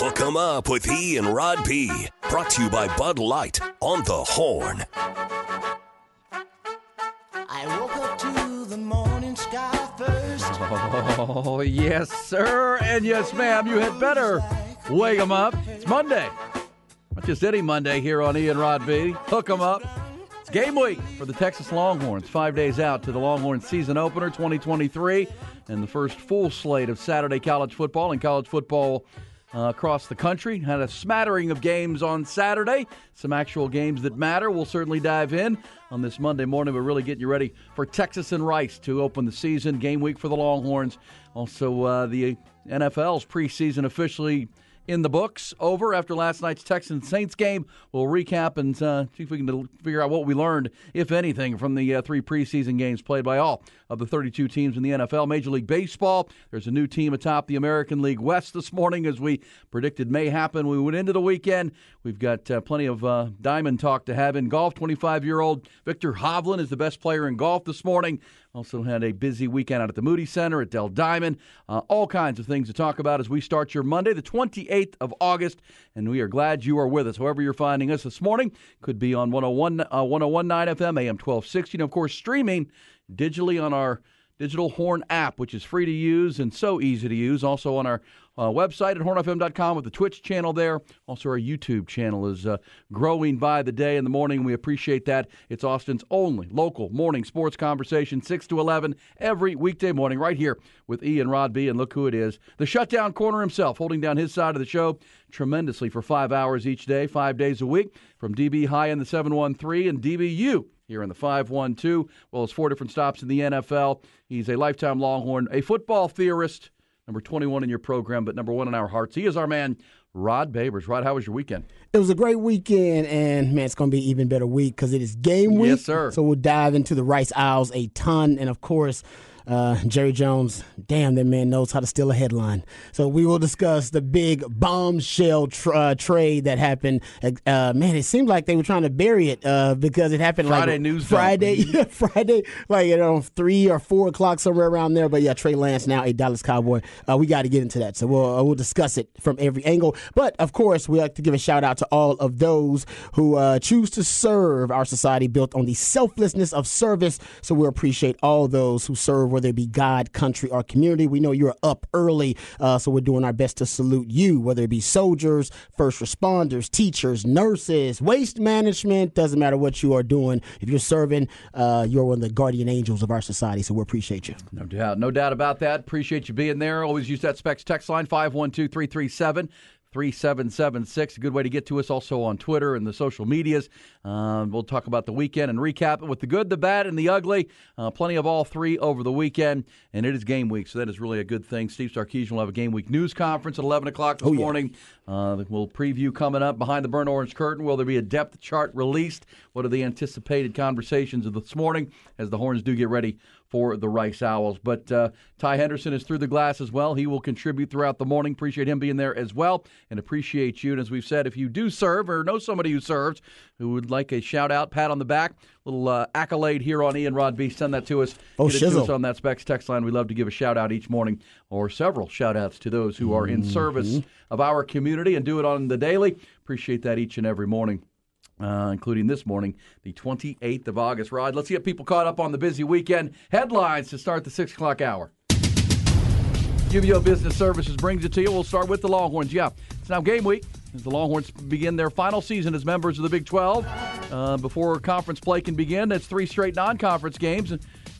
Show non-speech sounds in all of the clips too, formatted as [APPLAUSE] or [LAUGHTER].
Hook 'em up with E and Rod B. Brought to you by Bud Light on the Horn. I woke up to the morning sky first. Oh, yes, sir. And yes, ma'am. You had better wake 'em up. It's Monday. Not just any Monday here on Ian Rod B. Hook 'em up. It's game week for the Texas Longhorns. Five days out to the Longhorns season opener 2023 and the first full slate of Saturday college football and college football uh, across the country. Had a smattering of games on Saturday, some actual games that matter. We'll certainly dive in on this Monday morning. We're really getting you ready for Texas and Rice to open the season. Game week for the Longhorns. Also, uh, the NFL's preseason officially in the books. Over after last night's Texans Saints game. We'll recap and uh, see if we can figure out what we learned, if anything, from the uh, three preseason games played by all of the 32 teams in the NFL. Major League Baseball, there's a new team atop the American League West this morning, as we predicted may happen. We went into the weekend. We've got uh, plenty of uh, diamond talk to have in golf. 25 year old Viktor Hovland is the best player in golf this morning. Also had a busy weekend out at the Moody Center at Dell Diamond. Uh, all kinds of things to talk about as we start your Monday, the 28th of August, and we are glad you are with us. However, you're finding us this morning, could be on 101, uh, 1019 FM, AM 1260, and of course, streaming digitally on our digital Horn app, which is free to use and so easy to use. Also on our uh, website at hornfm.com with the Twitch channel there. Also, our YouTube channel is uh, growing by the day in the morning. We appreciate that. It's Austin's only local morning sports conversation, 6 to 11, every weekday morning, right here with Ian Rod B. And look who it is the shutdown corner himself, holding down his side of the show tremendously for five hours each day, five days a week, from DB High in the 713 and DBU here in the 512, well as four different stops in the NFL. He's a lifetime Longhorn, a football theorist number 21 in your program, but number one in our hearts. He is our man, Rod Babers. Rod, how was your weekend? It was a great weekend, and man, it's going to be an even better week because it is game week. Yes, sir. So we'll dive into the Rice Owls a ton, and of course, uh, Jerry Jones, damn, that man knows how to steal a headline. So we will discuss the big bombshell tr- uh, trade that happened. Uh, man, it seemed like they were trying to bury it uh, because it happened Friday like news Friday, yeah, [LAUGHS] Friday, like you know, three or four o'clock somewhere around there. But yeah, Trey Lance now a Dallas Cowboy. Uh, we got to get into that, so we'll uh, we'll discuss it from every angle. But of course, we like to give a shout out to all of those who choose to serve our society built on the selflessness of service. So we appreciate all those who serve whether it be God, country, or community. We know you're up early, uh, so we're doing our best to salute you, whether it be soldiers, first responders, teachers, nurses, waste management, doesn't matter what you are doing. If you're serving, uh, you're one of the guardian angels of our society, so we appreciate you. No doubt. No doubt about that. Appreciate you being there. Always use that specs text line 512 337 3776. A good way to get to us also on Twitter and the social medias. Uh, we'll talk about the weekend and recap it with the good, the bad, and the ugly. Uh, plenty of all three over the weekend, and it is game week, so that is really a good thing. Steve Sarkisian will have a game week news conference at 11 o'clock this Oh, yeah. morning. Uh, we'll preview coming up behind the burnt orange curtain. Will there be a depth chart released? What are the anticipated conversations of this morning as the Horns do get ready for the Rice Owls? But uh, Ty Henderson is through the glass as well. He will contribute throughout the morning. Appreciate him being there as well, and appreciate you. And as we've said, if you do serve or know somebody who serves who would like a shout out, pat on the back, little uh, accolade here on Ian Rod B, send that to us. Oh, Get it to shizzle. us on that specs text line. We love to give a shout out each morning or several shout outs to those who are in service of our community and do it on the daily. Appreciate that each and every morning. Uh, including this morning, the 28th of August. Rod, let's get people caught up on the busy weekend. Headlines to start the 6 o'clock hour. UBEO Business Services brings it to you. We'll start with the Longhorns. Yeah, it's now game week as the Longhorns begin their final season as members of the Big 12. Uh, before conference play can begin, that's three straight non-conference games,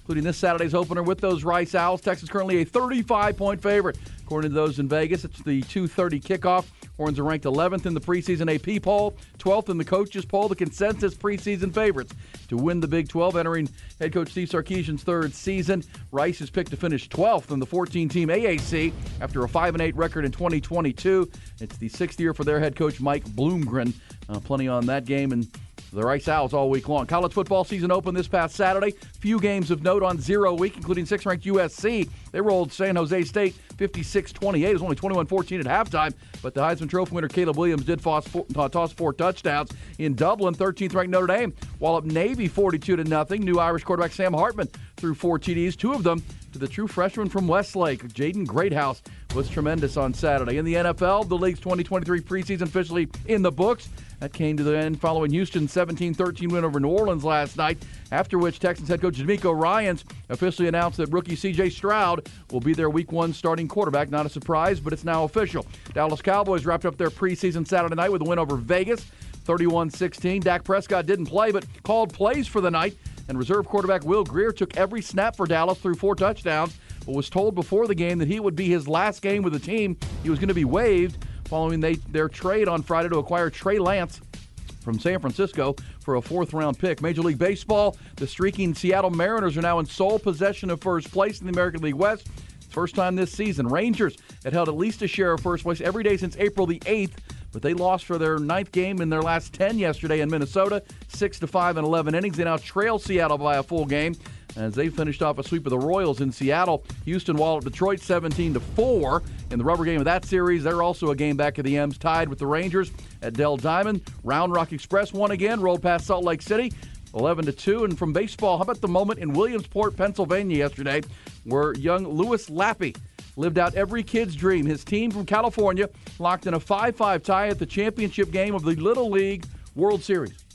including this Saturday's opener with those Rice Owls. Texas currently a 35-point favorite. According to those in Vegas, it's the 2:30 kickoff. Horns are ranked 11th in the preseason AP poll, 12th in the coaches poll, the consensus preseason favorites to win the Big 12. Entering head coach Steve Sarkisian's third season, Rice is picked to finish 12th in the 14-team AAC after a 5 and 8 record in 2022. It's the sixth year for their head coach Mike Bloomgren. Uh, plenty on that game and. The Rice Owls all week long. College football season opened this past Saturday. Few games of note on zero week, including six ranked USC. They rolled San Jose State 56 28. It was only 21 14 at halftime, but the Heisman Trophy winner Caleb Williams did toss four, uh, toss four touchdowns. In Dublin, 13th ranked Notre Dame, while up Navy 42 to nothing. New Irish quarterback Sam Hartman threw four TDs, two of them to the true freshman from Westlake, Jaden Greathouse. was tremendous on Saturday. In the NFL, the league's 2023 preseason officially in the books. That came to the end following Houston's 17 13 win over New Orleans last night, after which Texans head coach DeMeco Ryans officially announced that rookie CJ Stroud will be their week one starting quarterback. Not a surprise, but it's now official. Dallas Cowboys wrapped up their preseason Saturday night with a win over Vegas. 31 16. Dak Prescott didn't play, but called plays for the night. And reserve quarterback Will Grier took every snap for Dallas through four touchdowns, but was told before the game that he would be his last game with the team. He was going to be waived following they, their trade on Friday to acquire Trey Lance from San Francisco for a fourth round pick. Major League Baseball, the streaking Seattle Mariners are now in sole possession of first place in the American League West. First time this season. Rangers had held at least a share of first place every day since April the 8th but they lost for their ninth game in their last 10 yesterday in Minnesota, 6 to 5 and 11 innings. They now trail Seattle by a full game as they finished off a sweep of the Royals in Seattle. Houston walloped Detroit 17 to 4 in the rubber game of that series. They're also a game back of the M's, tied with the Rangers at Dell Diamond. Round Rock Express won again, rolled past Salt Lake City. 11 to 2 and from baseball how about the moment in Williamsport Pennsylvania yesterday where young Louis Lappe lived out every kid's dream. His team from California locked in a 5 5 tie at the championship game of the Little League World Series.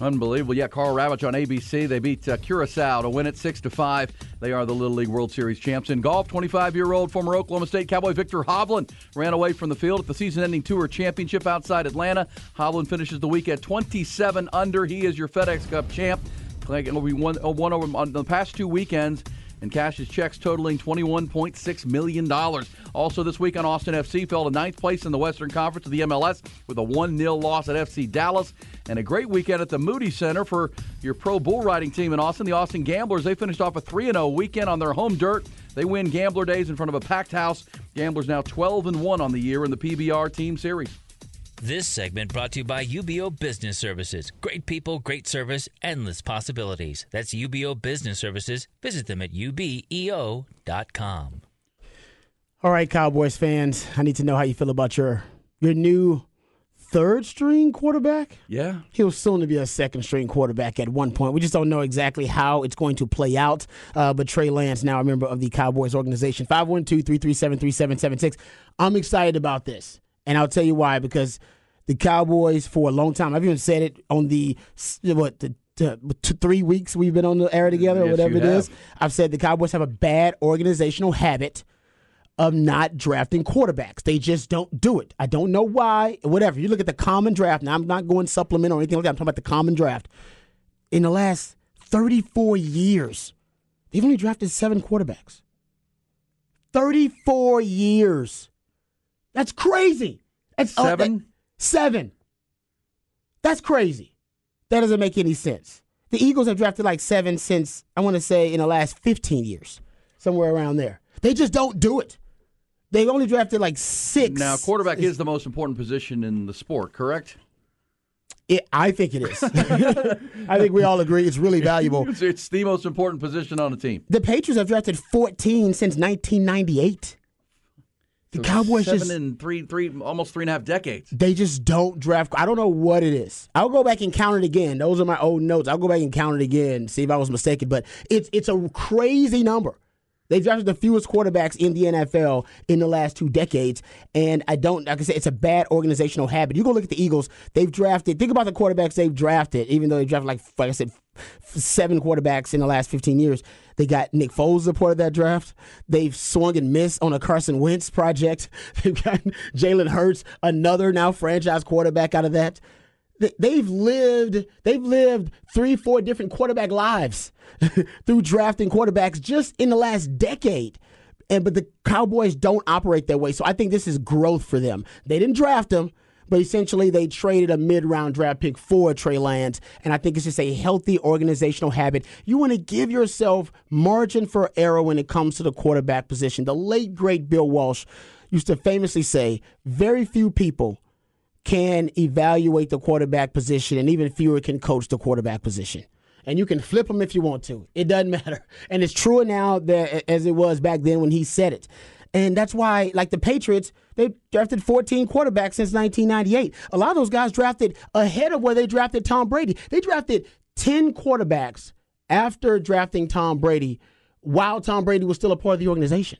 Unbelievable. Yeah, Karl Ravech on ABC. They beat uh, Curacao to win it 6 to 5. They are the Little League World Series champs. In golf, 25 year old former Oklahoma State Cowboy Viktor Hovland ran away from the field at the season ending tour championship outside Atlanta. Hovland finishes the week at 27 under. He is your FedEx Cup champ. Be one, uh, one over on the past two weekends and cashes checks totaling $21.6 million. Also, this week on Austin FC fell to ninth place in the Western Conference of the MLS with a 1 0 loss at FC Dallas. And a great weekend at the Moody Center for your pro bull riding team in Austin. The Austin Gamblers, they finished off a 3 0 weekend on their home dirt. They win Gambler Days in front of a packed house. Gamblers now 12 and 1 on the year in the PBR Team Series. This segment brought to you by UBEO Business Services. Great people, great service, endless possibilities. That's UBEO Business Services. Visit them at ubeo.com. All right, Cowboys fans, I need to know how you feel about your your new third string quarterback. Yeah. He was soon to be a second string quarterback at one point. We just don't know exactly how it's going to play out. Uh, but Trey Lance, now a member of the Cowboys organization, 512 337 3776. I'm excited about this. And I'll tell you why, because the Cowboys, for a long time, I've even said it on the, what, the three weeks we've been on the air together, or whatever it is. have. I've said the Cowboys have a bad organizational habit of not drafting quarterbacks. They just don't do it. I don't know why. Whatever. You look at the common draft. Now I'm not going supplement or anything like that. I'm talking about the common draft. In the last 34 years, they've only drafted seven quarterbacks. 34 years. That's crazy. That's Seven? that- seven. That's crazy. That doesn't make any sense. The Eagles have drafted like seven since I want to say in the last 15 years, somewhere around there. They just don't do it. They've only drafted like six. Now, quarterback is the most important position in the sport, correct? It, I think it is. [LAUGHS] I think we all agree it's really valuable. It's, [LAUGHS] it's the most important position on the team. The Patriots have drafted 14 since 1998. The So Cowboys seven just and three, three, almost three and a half decades. they just don't draft. I don't know what it is. I'll go back and count it again. Those are my old notes. I'll go back and count it again, see if I was mistaken. But it's it's a crazy number. They've drafted the fewest quarterbacks in the NFL in the last two decades, and I don't. Like I said, it's a bad organizational habit. You go look at the Eagles. They've drafted. Think about the quarterbacks they've drafted. Even though they drafted like like I said, seven quarterbacks in the last fifteen years. They got Nick Foles a part of that draft. They've swung and missed on a Carson Wentz project. [LAUGHS] They've got Jalen Hurts, another now franchise quarterback out of that they've lived they've lived three four different quarterback lives [LAUGHS] through drafting quarterbacks just in the last decade and but the cowboys don't operate that way so i think this is growth for them they didn't draft him but essentially they traded a mid-round draft pick for Trey Lance, and I think it's just a healthy organizational habit. You want to give yourself margin for error when it comes to the quarterback position. The late great Bill Walsh used to famously say, "Very few people can evaluate the quarterback position, and even fewer can coach the quarterback position. and you can flip them if you want to. It doesn't matter. [LAUGHS] And it's truer now that, as it was back then when he said it. And that's why, like the Patriots, they drafted 14 quarterbacks since 1998. A lot of those guys drafted ahead of where they drafted Tom Brady. They drafted 10 quarterbacks after drafting Tom Brady while Tom Brady was still a part of the organization.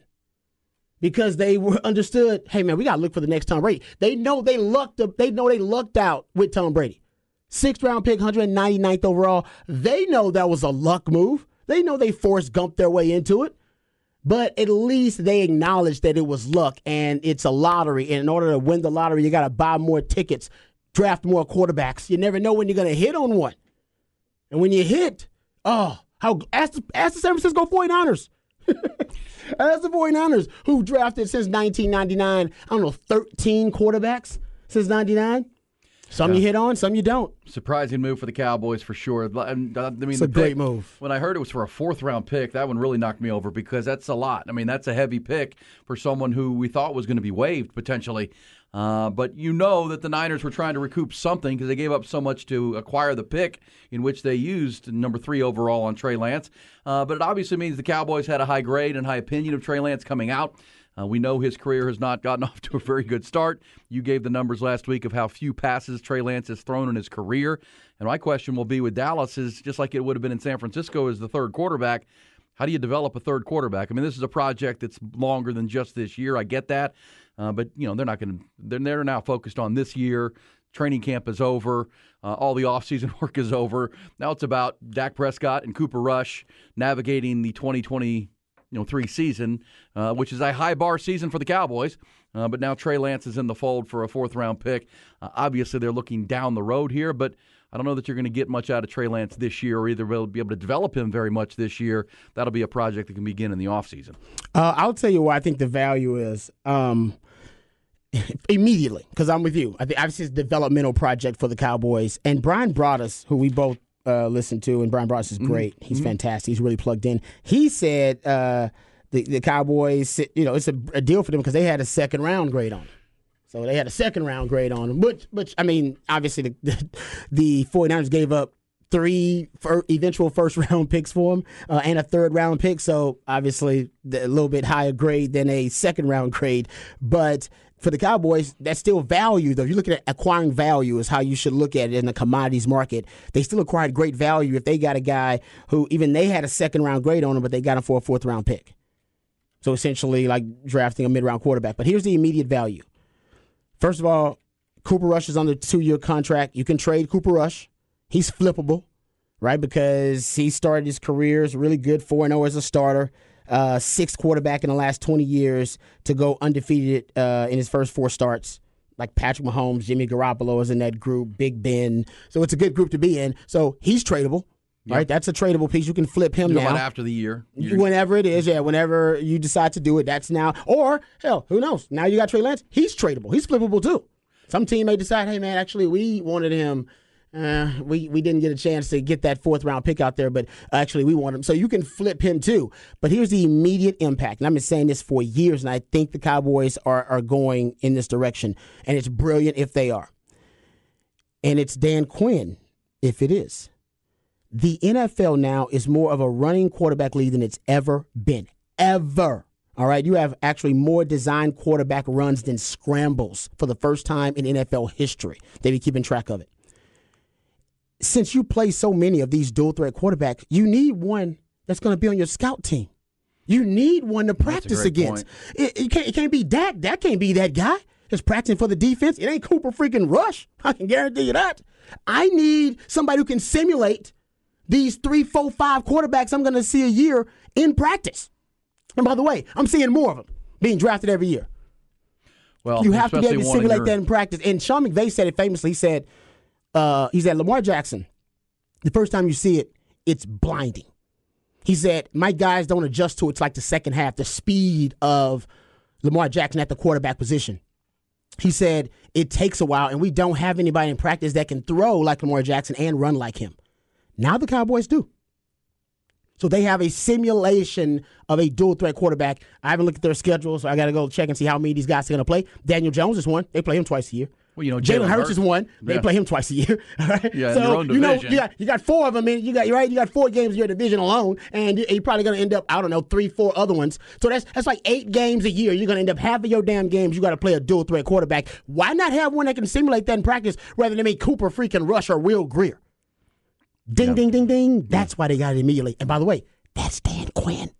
Because they were [LAUGHS] understood, hey man, we gotta look for the next Tom Brady. They know they lucked up, they know they lucked out with Tom Brady. Sixth round pick, 199th overall. They know that was a luck move. They know they forced Gump their way into it but at least they acknowledge that it was luck and it's a lottery. And in order to win the lottery, you got to buy more tickets, draft more quarterbacks. You never know when you're going to hit on one. And when you hit, oh, how ask the, ask the San Francisco 49ers. [LAUGHS] ask the 49ers who drafted since 1999, I don't know, 13 quarterbacks since 99. Some you hit on, some you don't. Surprising move for the Cowboys for sure. Uh, I mean, It's a great move. When I heard it was for a fourth round pick, that one really knocked me over because that's a lot. I mean, that's a heavy pick for someone who we thought was going to be waived potentially. Uh, but you know that the Niners were trying to recoup something because they gave up so much to acquire the pick in which they used number three overall on Trey Lance. Uh, but it obviously means the Cowboys had a high grade and high opinion of Trey Lance coming out. Uh, we know his career has not gotten [LAUGHS] off to a very good start. You gave the numbers last week of how few passes Trey Lance has thrown in his career. And my question will be with Dallas is just like it would have been in San Francisco as the third quarterback. How do you develop a third quarterback? I mean, this is a project that's longer than just this year. I get that, uh, but you know they're not going to. They're they're now focused on this year. Training camp is over. Uh, all the [LAUGHS] offseason work is over. Now it's about Dak Prescott and Cooper Rush navigating the 2020 you know three season, uh, which is a high bar season for the Cowboys. Uh, but now Trey Lance is in the fold for a fourth round pick. Uh, obviously, they're looking down the road here, but I don't know that you're going to get much out of Trey Lance this year, or either will be able to develop him very much this year. That'll be a project that can begin in the offseason. Uh, I'll tell you what I think the value is. Um, [LAUGHS] immediately, because I'm with you. I think obviously it's a developmental project for the Cowboys. And Brian Broaddus, who we both uh, listen to, and Brian Broaddus is great. He's fantastic. He's really plugged in. He said uh, the the Cowboys, you know, it's a, a deal for them because they had a second round grade on. Him. So they had a second round grade on him. Which, which I mean, obviously the [LAUGHS] the, the 49ers gave up three fir- eventual first [LAUGHS] round picks for him uh, and a third round pick. So obviously a little bit higher grade than a second round grade. But for the Cowboys, that's still value, though. If you look at acquiring value, is how you should look at it in the commodities market. They still acquired great value if they got a guy who even they had a second round grade on him, but they got him for a fourth round pick. So essentially, like drafting a mid round quarterback. But here's the immediate value. First of all, Cooper Rush is under two year contract. You can trade Cooper Rush. He's flippable, right? Because he started his career as really good 4 0 as a starter, uh, sixth quarterback in the last 20 years to go undefeated uh, in his first four starts. Like Patrick Mahomes, Jimmy Garoppolo is in that group, Big Ben. So it's a good group to be in. So he's tradable, right? That's a tradable piece. You can flip him You now. after the year, you're- Whenever it is, yeah, whenever you decide to do it, that's now. Or, hell, who knows? Now you got Trey Lance. He's tradable. He's flippable too. Some team may decide, hey, man, actually, we wanted him. Uh, we, we didn't get a chance to get that fourth round pick out there, but actually, we want him. So you can flip him too. But here's the immediate impact. And I've been saying this for years, and I think the Cowboys are, are going in this direction. And it's brilliant if they are. And it's Dan Quinn if it is the NFL now is more of a running quarterback league than it's ever been. Ever. All right. You have actually more designed quarterback runs than scrambles for the first time in NFL history. They've been keeping track of it. Since you play so many of these dual threat quarterbacks, you need one that's going to be on your scout team. You need one to practice against. It, it, can't, it can't be Dak. Dak can't be that guy that's practicing for the defense. It ain't Cooper freaking Rush. [LAUGHS] I can guarantee you that. I need somebody who can simulate these three, four, five quarterbacks I'm going to see a year in practice. And by the way, I'm seeing more of them being drafted every year. well, You have to be able to simulate your- that in practice. And Sean McVay said it famously. He said, uh, he said, Lamar Jackson, the first time you see it, it's blinding. He said, my guys don't adjust to it. It's like the second half, the speed of Lamar Jackson at the quarterback position. He said, it takes a while, and we don't have anybody in practice that can throw like Lamar Jackson and run like him. Now the Cowboys do. So they have a simulation of a dual threat quarterback. I haven't looked at their schedule, so I got to go check and see how many of these guys are going to play. Daniel Jones is one. They play him twice a year. Well, you know, Jalen Hurts is one. They Yeah. play him twice a year. [LAUGHS] All right? Yeah, so you know you got you got four of them. In, you got right. You got four games in your division alone, and you- you're probably going to end up I don't know three, four other ones. So that's that's like eight games a year. You're going to end up half of your damn games. You got to play a dual threat quarterback. Why not have one that can simulate that in practice rather than make Cooper freaking Rush or Will Grier? Ding, ding, ding, ding. That's why they got it immediately. And by the way, that's Dan Quinn.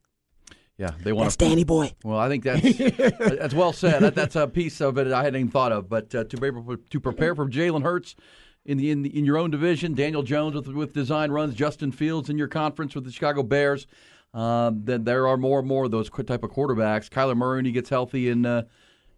Yeah, they want That's to. Danny Boy. Well, I think that's [LAUGHS] that's well said. That, that's a piece of it I hadn't even thought of. But uh, to be able to prepare for Jalen Hurts in the, in the, in your own division, Daniel Jones with with design runs, Justin Fields in your conference with the Chicago Bears. Um, then there are more and more of those type of quarterbacks. Kyler Murray when he gets healthy in uh,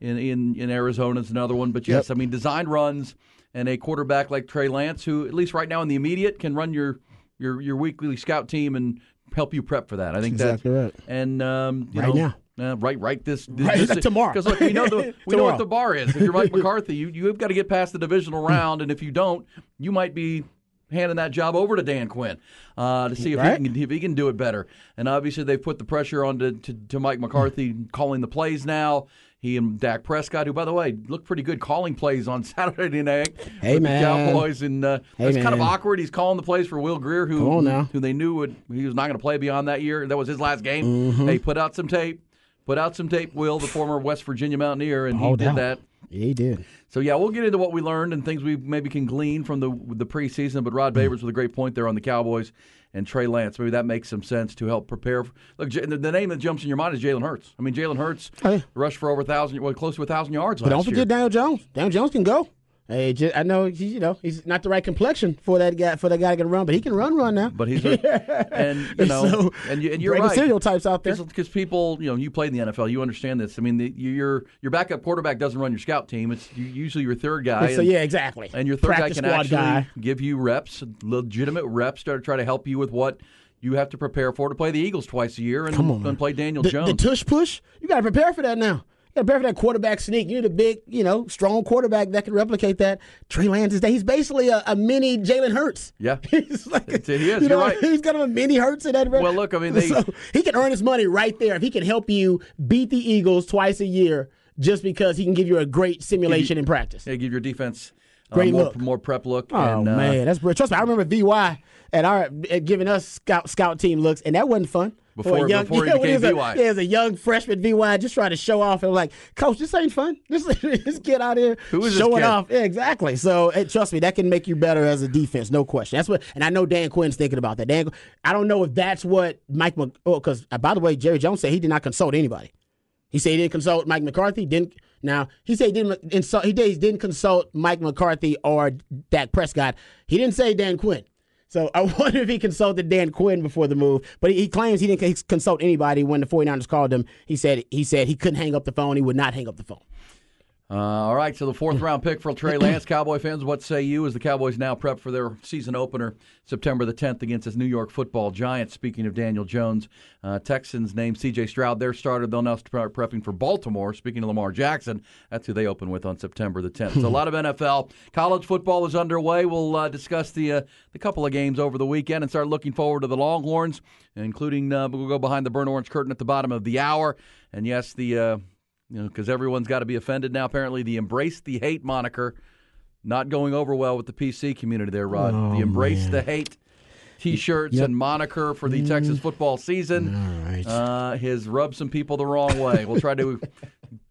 in, in in Arizona is another one. But yes, I mean design runs and a quarterback like Trey Lance, who at least right now in the immediate can run your your your weekly scout team and help you prep for that. I think Exactly that right. and um, you Right know, now. uh, right, right. This, this Right, this- [LAUGHS] tomorrow. Because look, we know the [LAUGHS] we know what the bar is. If you're Mike [LAUGHS] McCarthy, you you've got to get past the divisional round, and if you don't, you might be handing that job over to Dan Quinn uh, to see if Right. he can if he can do it better. And obviously, they've put the pressure on to, to, to Mike McCarthy calling the plays now. He and Dak Prescott, who by the way looked pretty good calling plays on [LAUGHS] Saturday night Hey, with man. the Cowboys, and uh, Hey, that's kind of awkward. He's calling the plays for Will Grier, who who they knew would he was not going to play beyond that year. That was his last game. Mm-hmm. Hey, put out some tape. Put out some tape, Will, the former West Virginia Mountaineer, and he did doubt. that. Yeah, he did. So yeah, we'll get into what we learned and things we maybe can glean from the the preseason. But Rod Babers with a great point there on the Cowboys and Trey Lance. Maybe that makes some sense to help prepare. Look, the, name that jumps in your mind is Jalen Hurts. I mean, Jalen Hurts oh, Hey. rushed for over a thousand, well, close to a thousand yards But don't forget year. Daniel Jones. Daniel Jones can go. Hey, just, I know he's you know he's not the right complexion for that guy for that guy to can run, but he can run run now. But he's a, [LAUGHS] and you know So, and you and you're right. stereotypes out there. Because people, you know, you played in the NFL, you understand this. I mean, the, your your backup quarterback doesn't run your scout team. It's usually your third guy. so yeah, exactly. And your third Practice guy can actually guy. give you reps, legitimate reps, to try to help you with what you have to prepare for to play the Eagles twice a year and, on, and play Daniel the, Jones. the tush push. You got to prepare for that now. You got to prepare for that quarterback sneak. You need a big, you know, strong quarterback that can replicate that. Trey Lance is that. He's basically a, a mini Jalen Hurts. Yeah. [LAUGHS] he's like It's- he is, You know, you're right. He's kind of a mini Hurts in that. Well, look, I mean, [LAUGHS] they- so he can earn his money right there if he can help you beat the Eagles twice a year, just because he can give you a great simulation in practice. yeah, give your defense uh, Great more, look. more prep look. Oh and, uh, man, that's brilliant. Trust me, I remember VY at our at giving us scout scout team looks, and that wasn't fun. For a Before- before he [LAUGHS] became VY. Yeah, as a young freshman VY, just trying to show off, and like, Coach, this ain't fun. [LAUGHS] This this kid out here Who is showing off. Yeah, exactly. So hey, trust me, that can make you better as a defense, no question. That's what, and I know Dan Quinn's thinking about that. Dan, I don't know if that's what Mike. Mc, oh, because uh, by the way, Jerry Jones said he did not consult anybody. He said he didn't consult Mike McCarthy. Didn't now he said he didn't insult. He did. He didn't consult Mike McCarthy or Dak Prescott. He didn't say Dan Quinn. So I [LAUGHS] wonder if he consulted Dan Quinn before the move. But he, claims he didn't consult anybody when the 49ers called him. He said he said he couldn't hang up the phone. He would not hang up the phone. Uh, all right, so the fourth round pick for Trey Lance. Cowboy fans, what say you as the Cowboys now prep for their season opener September the 10th against the New York football Giants? Speaking of Daniel Jones, uh, Texans named C.J. Stroud their starter. They'll now start prepping for Baltimore. Speaking of Lamar Jackson, that's who they open with on September the 10th. So a lot of NFL. College football is underway. We'll uh, discuss the uh, the couple of games over the weekend and start looking forward to the Longhorns, including uh, we'll go behind the burnt orange curtain at the bottom of the hour. And yes, the uh, you know, because everyone's got to be offended now. Apparently, the "Embrace the Hate" moniker not going over well with the PC community there, Rod. the "Embrace the Hate" T-shirts and moniker for the Texas football season All right. uh, has rubbed some people the wrong way. We'll try to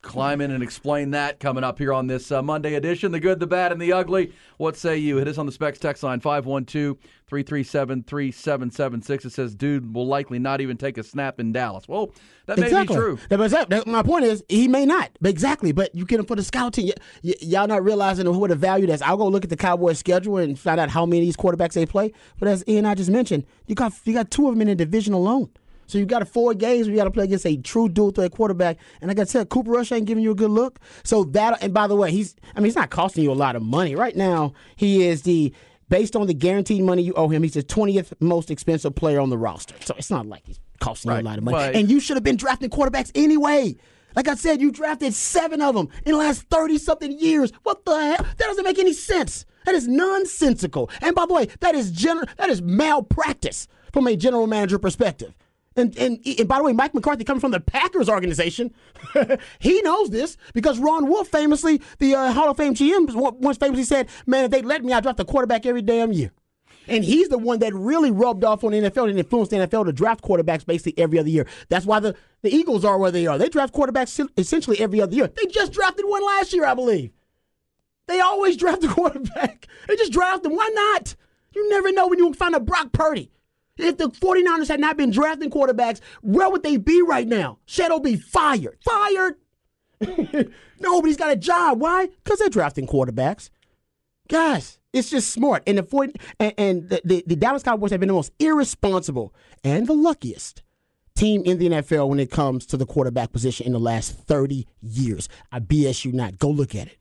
climb in and explain that coming up here on this uh, Monday edition. The good, the bad, and the ugly. What say you? Hit us on the Specs text line 512 337 3776. It says, dude will likely not even take a snap in Dallas. Well, that may exactly. be true. That- that- my point is, he may not. But exactly. But you get him for the scout team. Y- y- y'all not realizing what a value that's. I'll go look at the Cowboys schedule and find out how many of these quarterbacks they play. But as Ian I just mentioned, you got you got two of them in the division alone. So you got four games where you got to play against a true dual threat quarterback. And like I said, Cooper Rush ain't giving you a good look. So that, and by the way, he's, I mean, he's not costing you a lot of money. Right now, he is the, based on the guaranteed money you owe him, he's the 20th most expensive player on the roster. So it's not like he's costing you a lot of money. Right. And you should have been drafting quarterbacks anyway. Like I said, you drafted seven of them in the last 30 something years. What the hell? That doesn't make any sense. That is nonsensical. And by the way, that is gener- that is malpractice from a general manager perspective. And, and and by the way, Mike McCarthy coming from the Packers organization, [LAUGHS] he knows this because Ron Wolf famously, the uh, Hall of Fame GM, once famously said, "Man, if they let me, I draft a quarterback every damn year." And he's the one that really rubbed off on the NFL and influenced the NFL to draft quarterbacks basically every other year. That's why the, the Eagles are where they are. They draft quarterbacks essentially every other year. They just drafted one last year, I believe. They always [LAUGHS] draft a quarterback. They just draft them. Why not? You never know when you find a Brock Purdy. If the 49ers had not been drafting quarterbacks, where would they be right now? Shadow be fired. Fired. [LAUGHS] Nobody's got a job. Why? Because they're drafting quarterbacks. Guys, it's just smart. And the 40, and, and the, the, the Dallas Cowboys have been the most irresponsible and the luckiest team in the NFL when it comes to the quarterback position in the last 30 years. I BS you not. Go look at it.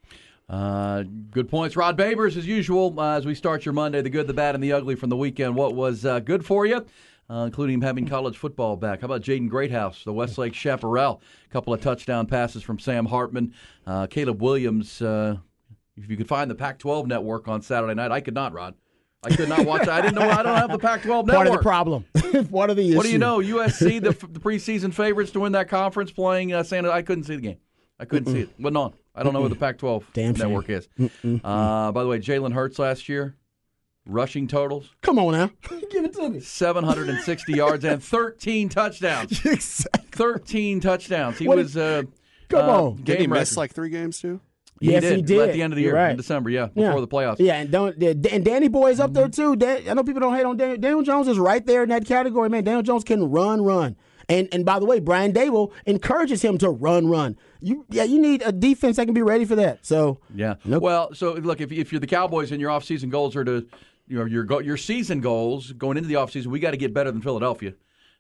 Uh, good points. Rod Babers, as usual, uh, as we start your Monday, the good, the bad, and the ugly from the weekend. What was uh, good for you, uh, including having college football back? How about Jaden Greathouse, the Westlake Chaparral? A couple of touchdown passes from Sam Hartman. Uh, Caleb Williams, uh, if you could find the Pac 12 network on Saturday night, I could not, Rod. I could not watch. I didn't know I don't have the Pac 12 network. [LAUGHS] Part of the problem. [LAUGHS] Part of the issue. What do you know? USC, the, the preseason favorites to win that conference, playing uh, Santa. I couldn't see the game. I couldn't see it. Wasn't on. I don't know what the Pac-12 Damn shame. network is. Uh, by the way, Jalen Hurts last year, rushing totals Come on now. [LAUGHS] Give it to me. 760 yards and 13 touchdowns. [LAUGHS] Exactly. 13 touchdowns. He What- was uh, Come uh, on. game Did he miss like three games too? He Yes, did, he did. At the end of the year right. in December, yeah, before the playoffs. Yeah, and don't and Danny Boy is up there too. Dan, I know people don't hate on Daniel. Daniel Jones is right there in that category, man. Daniel Jones can run, run. And and by the way, Brian Daboll encourages him to run, run. You yeah, you need a defense that can be ready for that. So Yeah. Nope. Well, so look, if, if you're the Cowboys and your offseason goals are to, you know, your go, your season goals going into the offseason, we got to get better than Philadelphia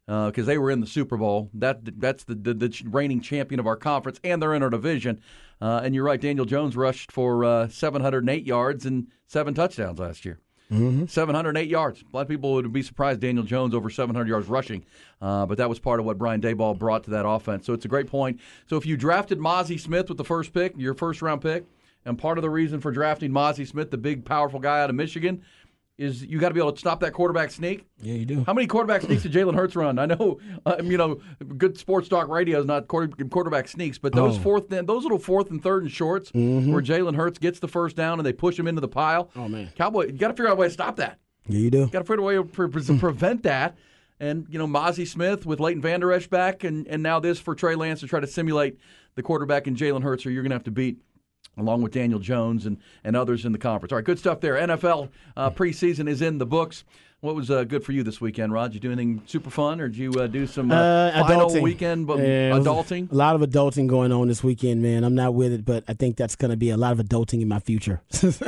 because they were in the Super Bowl. That that's the, the the reigning champion of our conference, and they're in our division. Uh, and you're right, Daniel Jones rushed for uh, 708 yards and seven touchdowns last year. 708 yards. A lot of people would be surprised Daniel Jones over 700 yards rushing, uh, but that was part of what Brian Daboll brought to that offense. So it's a great point. So if you drafted Mazi Smith with the first pick, your first round pick, and part of the reason for drafting Mazi Smith, the big, powerful guy out of Michigan, is you got to be able to stop that quarterback sneak. yeah, you do. How many quarterback sneaks did Jalen Hurts run? I know, [LAUGHS] um, you know, good sports talk radio is not quarterback sneaks, but those Oh. fourth, those little fourth and third and shorts where Jalen Hurts gets the first down and they push him into the pile. Mm-hmm. Oh, man. Cowboy, you got to figure out a way to stop that. Yeah, you do. Got to figure out a way to pre- pre- [LAUGHS] prevent that. And you know, Mazi Smith with Leighton Vander Esch back, and and now this for Trey Lance to try to simulate the quarterback in Jalen Hurts, or you're going to have to beat along with Daniel Jones and, and others in the conference. All right, good stuff there. NFL uh, preseason is in the books. What was uh, good for you this weekend, Rod? Did you do anything super fun, or did you uh, do some uh, Uh, final adulting. weekend but Yeah, adulting? A lot of adulting going on this weekend, man. I'm not with it, but I think that's going to be a lot of adulting in my future. [LAUGHS]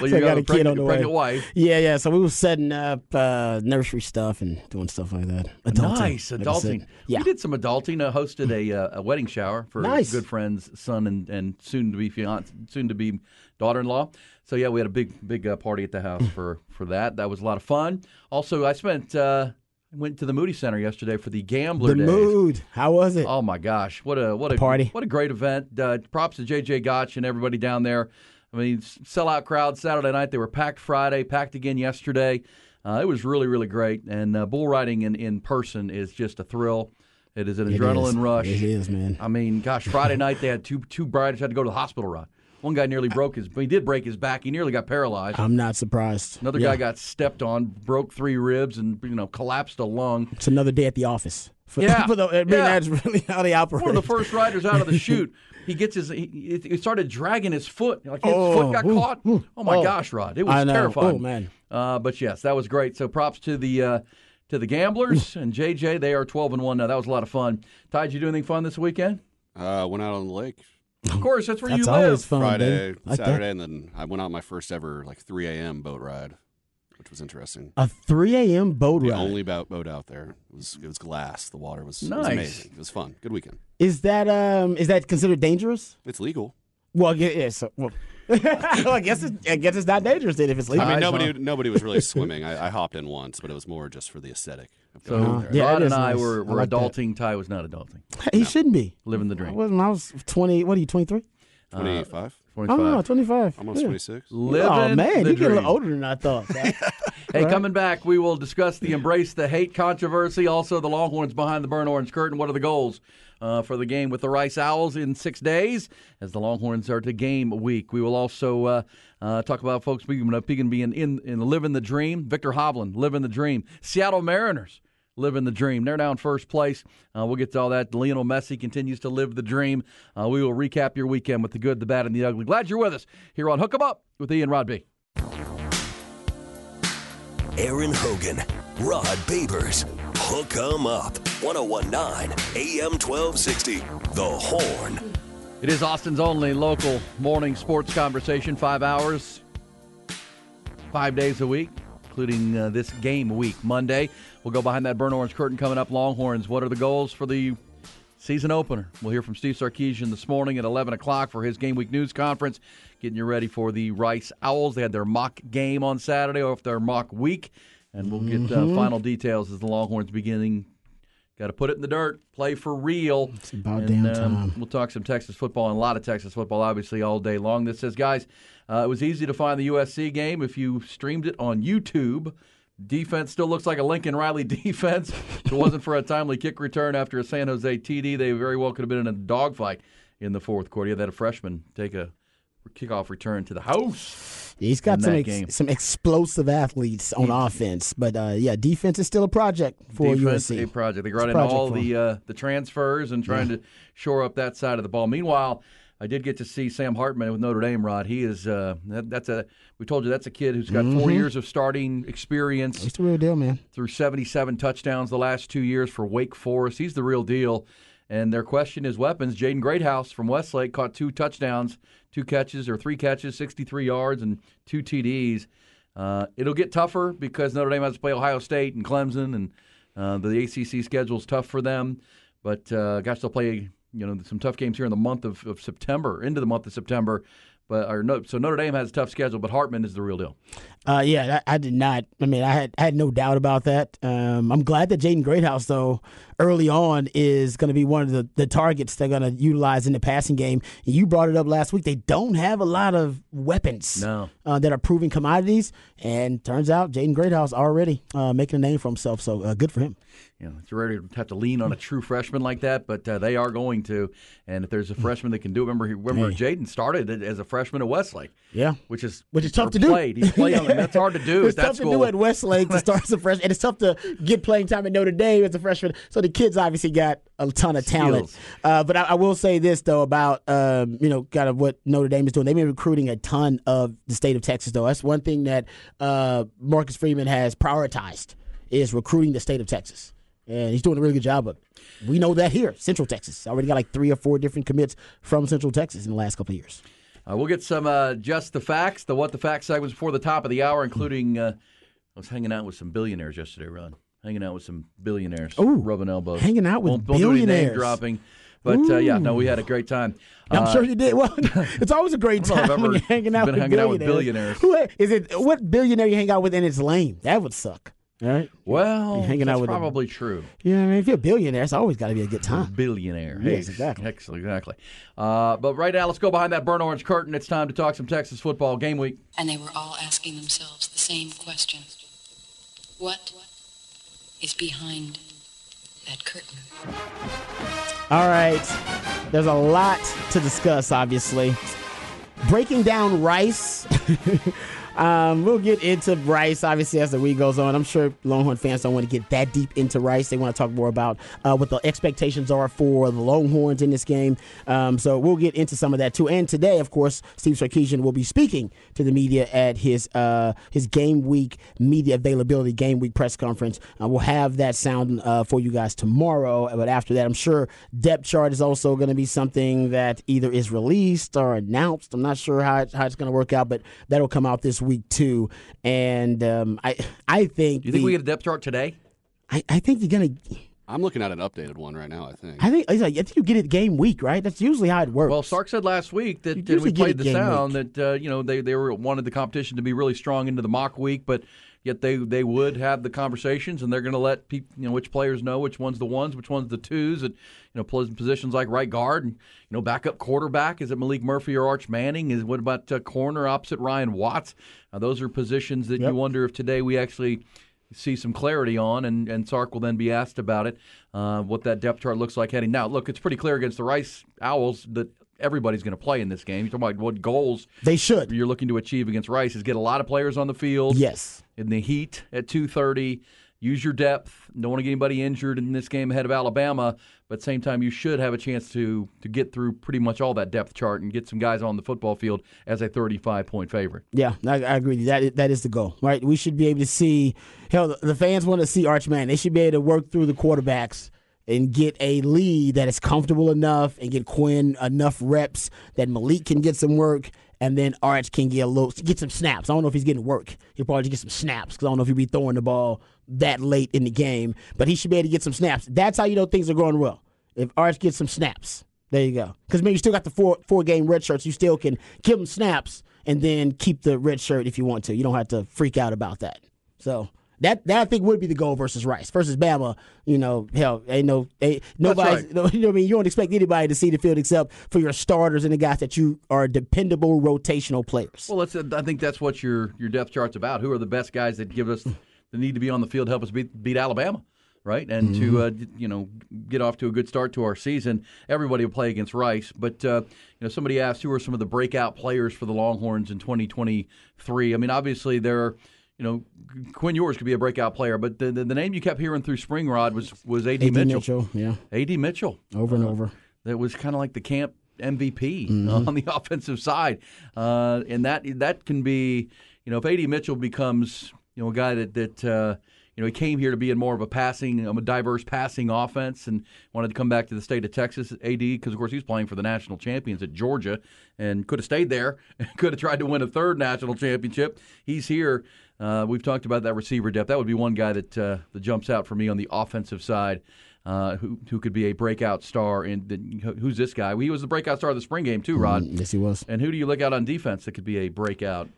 Well, So you I got a pregnant, pregnant way. wife. Yeah, yeah. So we were setting up uh, nursery stuff and doing stuff like that. Adulting. Nice like adulting. Yeah. we did some adulting. Uh, hosted a uh, a wedding shower for Nice. a good friend's son and, and soon to be fiance, soon to be daughter in law. So yeah, we had a big big uh, party at the house for for that. That was a lot of fun. Also, I spent uh, went to the Moody Center yesterday for the Gambler The Days. mood. How was it? Oh my gosh, what a what a party. What a great event. Uh, props to JJ Gotch and everybody down there. I mean, sellout crowd Saturday night. They were packed Friday, packed again yesterday. Uh, it was really really great. And uh, bull riding in in person is just a thrill. It is an It adrenaline is. rush. It is, man. I mean, gosh, Friday night they had two two brides had to go to the hospital. Rod. One guy nearly broke his. He did break his back. He nearly got paralyzed. I'm not surprised. Another Yeah. guy got stepped on, broke three ribs, and you know collapsed a lung. It's another day at the office. [LAUGHS] For, Yeah. for the, I mean, Yeah. that's really how they operate. One of the first riders out of the [LAUGHS] chute, he gets his. He, he started dragging his foot. Like his Oh, foot got ooh, caught. ooh. oh my Oh. gosh, Rod! It I was know. terrifying. Oh, man. Uh, but yes, that was great. So props to the uh, to the gamblers and JJ. They are twelve and one now. That was a lot of fun. Ty, did you do anything fun this weekend? Uh, went out on the lake Of course, that's where That's you live. fun. Friday, baby. Like that. Saturday, and then I went out my first ever like 3 a.m. boat ride, which was interesting. A 3 a.m. boat ride? The ride. only boat boat out there. It was it was glass. The water was, it was Nice. amazing. It was fun. Good weekend. Is that um is that considered dangerous? It's legal. Well, yeah, yeah so, well, [LAUGHS] well, I guess it, I guess it's not dangerous then if it's legal. I mean, nobody nobody was really swimming. I, I hopped in once, but it was more just for the aesthetic. So going. Yeah, Rod and is I nice. were, I were like that. adulting. Ty was not adulting. he shouldn't be. Living the I dream. wasn't. I was 20. What are you? 23? 25. Oh, 25. Almost Yeah. 26. Living Oh man, the you get a little older than I thought. [LAUGHS] Hey, right. coming back, we will discuss the embrace the hate controversy. Also, the Longhorns behind the burn orange curtain. What are the goals uh, for the game with the Rice Owls in six days as the Longhorns are to game week? We will also uh, uh, talk about folks speaking of being in, in, in living the dream. Viktor Hovland living the dream. Seattle Mariners living the dream. They're now in first place. Uh, we'll get to all that. Lionel Messi continues to live the dream. Uh, we will recap your weekend with the good, the bad, and the ugly. Glad you're with us here on Hook 'em Up with Ian Rodby. Aaron Hogan, Rod Babers, Hook 'em Up, 1019 AM 1260. The Horn. It is Austin's only local morning sports conversation, five hours, five days a week, including uh, this game week, Monday. We'll go behind that burnt orange curtain coming up. Longhorns, what are the goals for the season opener? We'll hear from Steve Sarkisian this morning at 11 o'clock for his game week news conference, getting you ready for the Rice Owls. They had their mock game on Saturday, or their mock week, and we'll get uh, final details as the Longhorns beginning. Got to put it in the dirt, play for real. It's about and, damn um, time. We'll talk some Texas football and a lot of Texas football, obviously, all day long. This says, guys, uh, it was easy to find the USC game if you streamed it on YouTube. Defense still looks like a Lincoln Riley [LAUGHS] defense. If it wasn't for a timely kick return after a San Jose TD, they very well could have been in a dogfight in the fourth quarter. You had a freshman take a kickoff return to the house. He's got some ex- some explosive athletes on offense, but uh, yeah, defense is still a project for defense USC. a project. They brought It's in all the uh, the transfers and trying to shore up that side of the ball. Meanwhile, I did get to see Sam Hartman with Notre Dame. Rod, he is uh, that, that's a we told you that's a kid who's got Mm-hmm. four years of starting experience He's the real deal, man. through 77 touchdowns the last two years for Wake Forest. He's the real deal. And their question is weapons. Jaden Greathouse from Westlake caught two touchdowns, two catches or three catches, 63 yards and two TDs. Uh, it'll get tougher because Notre Dame has to play Ohio State and Clemson, and uh, the ACC schedule is tough for them. But uh, gosh, they'll play you know some tough games here in the month of, of September, into the month of September. But or no, so Notre Dame has a tough schedule, but Hartman is the real deal. Uh, yeah, I, I did not. I mean, I had I had no doubt about that. Um, I'm glad that Jaden Greathouse, though, early on is going to be one of the, the targets they're going to utilize in the passing game. You brought it up last week. They don't have a lot of weapons No. uh, that are proven commodities, and turns out Jaden Greathouse already uh, making a name for himself. So uh, good for him. you know, it's rare to have to lean on a true freshman like that, but uh, they are going to. And if there's a freshman that can do it, remember, remember Jaden started as a freshman at Westlake. Yeah. which is Which is tough to do. played. He played on. That's hard to do [LAUGHS] it's at that tough school. to do at Westlake to start as a freshman, and it's tough to get playing time at Notre Dame as a freshman. So the kids obviously got a ton of talent. Uh, but I, I will say this though about um, you know kind of what Notre Dame is doing. They've been recruiting a ton of the state of Texas though. That's one thing that uh, Marcus Freeman has prioritized is recruiting the state of Texas. And he's doing a really good job of it. We know that here, Central Texas. Already got like three or four different commits from Central Texas in the last couple of years. Uh, we'll get some uh, just the facts, the what the facts segments before the top of the hour, including uh, I was hanging out with some billionaires yesterday, Ron. Hanging out with some billionaires, Ooh, rubbing elbows, hanging out with won't, won't name billionaires. dropping. But uh, yeah, no, we had a great time. I'm Uh, sure you did. Well, [LAUGHS] [LAUGHS] it's always a great I don't know if time when you're hanging out, been with, hanging out with billionaires. billionaires. Who is it? What billionaire you hang out with and it's lame? That would suck. Right? Well, You're hanging out that's with a- probably true. Yeah, I mean, if you're a billionaire, it's always got to be a good time. billionaire. Yes, Hey, exactly. Excellent, exactly. Uh, but right now, let's go behind that burnt orange curtain. It's time to talk some Texas football game week. And they were all asking themselves the same question What is behind that curtain? All right. There's a lot to discuss, obviously. Breaking down Rice. [LAUGHS] um, we'll get into Rice, obviously, as the week goes on. I'm sure Longhorn fans don't want to get that deep into Rice. They want to talk more about uh, what the expectations are for the Longhorns in this game. Um, so we'll get into some of that, too. And today, of course, Steve Sarkisian will be speaking to the media at his uh, his game week media availability game week press conference. Uh, we'll have that sound uh, for you guys tomorrow. But after that, I'm sure depth chart is also going to be something that either is released or announced. I'm not sure how, it, how it's going to work out, but that'll come out this week too. And um, I I think you think the- we get a depth chart today? I, I think you're gonna I'm looking at an updated one right now. I think. I think I think you get it game week, right? That's usually how it works. Well, Sark said last week that You and usually we played the sound week. that uh, you know they, they were wanted the competition to be really strong into the mock week, but yet they they would have the conversations and they're going to let people you know which players know which one's the ones, which one's the twos, and you know pos- positions like right guard and you know backup quarterback is it Maalik Murphy or Arch Manning? Is what about uh, corner opposite Ryan Watts? Uh, those are positions that Yep. you wonder if today we actually see some clarity on, and, and Sark will then be asked about it, uh, what that depth chart looks like heading. Now, look, it's pretty clear against the Rice Owls that everybody's going to play in this game. You're talking about what goals they should. you're looking to achieve against Rice is get a lot of players on the field. Yes. In the heat at 2:30, use your depth. Don't want to get anybody injured in this game ahead of Alabama, but at the same time, you should have a chance to to get through pretty much all that depth chart and get some guys on the football field as a 35 point favorite. Yeah, I, I agree. with you. That is, that is the goal, right? We should be able to see. Hell, the- the fans want to see Arch Man. They should be able to work through the quarterbacks and get a lead that is comfortable enough, and get Quinn enough reps that Maalik can get some work, and then Arch can get a little get some snaps. I don't know if he's getting work. He'll probably get some snaps because I don't know if he'll be throwing the ball that late in the game, but he should be able to get some snaps. That's how you know things are going well. If Arch gets some snaps. There you go. Because maybe you still got the four four game red shirts. You still can give them snaps and then keep the red shirt if you want to. You don't have to freak out about that. So that that I think would be the goal versus Rice versus Bama. You know, hell, ain't no ain't, nobody. right. [LAUGHS] You know what I mean? You don't expect anybody to see the field except for your starters and the guys that you are dependable rotational players. Well, that's, I think that's what your your depth chart's about. Who are the best guys that give us [LAUGHS] the need to be on the field, help us beat, beat Alabama, right? And to uh, you know get off to a good start to our season. Everybody will play against Rice, but uh, you know somebody asked who are some of the breakout players for the Longhorns in 2023. I mean, obviously there. are You know, Quinn Ewers could be a breakout player, but the, the, the name you kept hearing through Spring Rod was was A.D. AD Mitchell. Mitchell, yeah, A.D. Mitchell over and over. that was kind of like the camp MVP Mm-hmm. on the [LAUGHS] offensive side, uh, and that that can be, you know, if AD Mitchell becomes, you know, a guy that that uh, you know he came here to be in more of a passing, a diverse passing offense, and wanted to come back to the state of Texas. Ad because of course he's playing for the national champions at Georgia, and could have stayed there, [LAUGHS] could have tried to win a third national championship. He's here. Uh, we've talked about that receiver depth. That would be one guy that uh, that jumps out for me on the offensive side uh, who who could be a breakout star. And who's this guy? He was the breakout star of the spring game too, Rod. Yes, he was. And who do you look out on defense that could be a breakout,